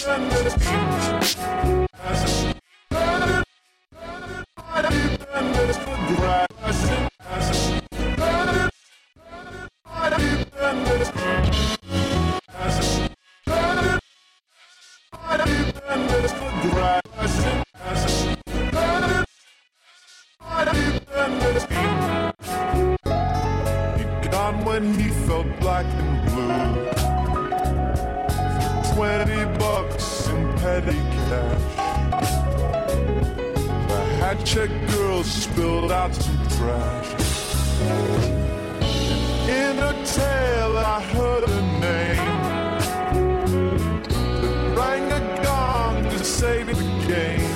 Thank you. when he felt black and blue. Twenty bucks in petty cash. The hat check spilled out some trash. In a tale, I heard a name that rang a gong to save the game.